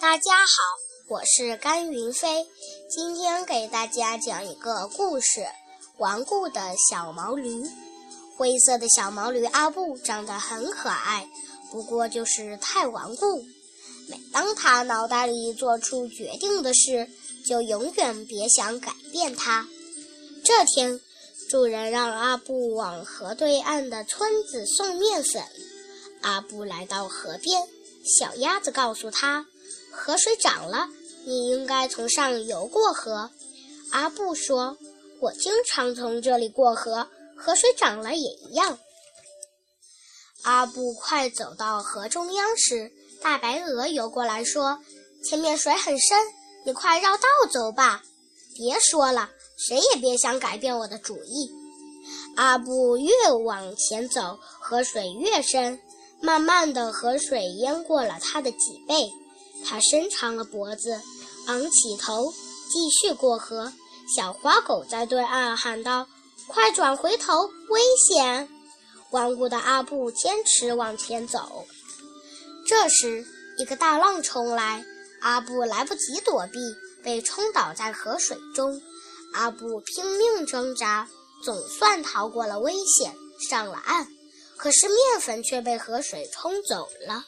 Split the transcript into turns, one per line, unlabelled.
大家好，我是甘云飞，今天给大家讲一个故事：顽固的小毛驴。灰色的小毛驴阿布长得很可爱，不过就是太顽固。每当他脑袋里做出决定的事，就永远别想改变它。这天，主人让阿布往河对岸的村子送面粉。阿布来到河边，小鸭子告诉他。河水涨了，你应该从上游过河。阿布说：“我经常从这里过河，河水涨了也一样。”阿布快走到河中央时，大白鹅游过来说：“前面水很深，你快绕道走吧。”别说了，谁也别想改变我的主意。阿布越往前走，河水越深，慢慢的，河水淹过了他的脊背。他伸长了脖子，昂起头，继续过河。小花狗在对岸喊道：“快转回头，危险！”顽固的阿布坚持往前走。这时，一个大浪冲来，阿布来不及躲避，被冲倒在河水中。阿布拼命挣扎，总算逃过了危险，上了岸。可是面粉却被河水冲走了。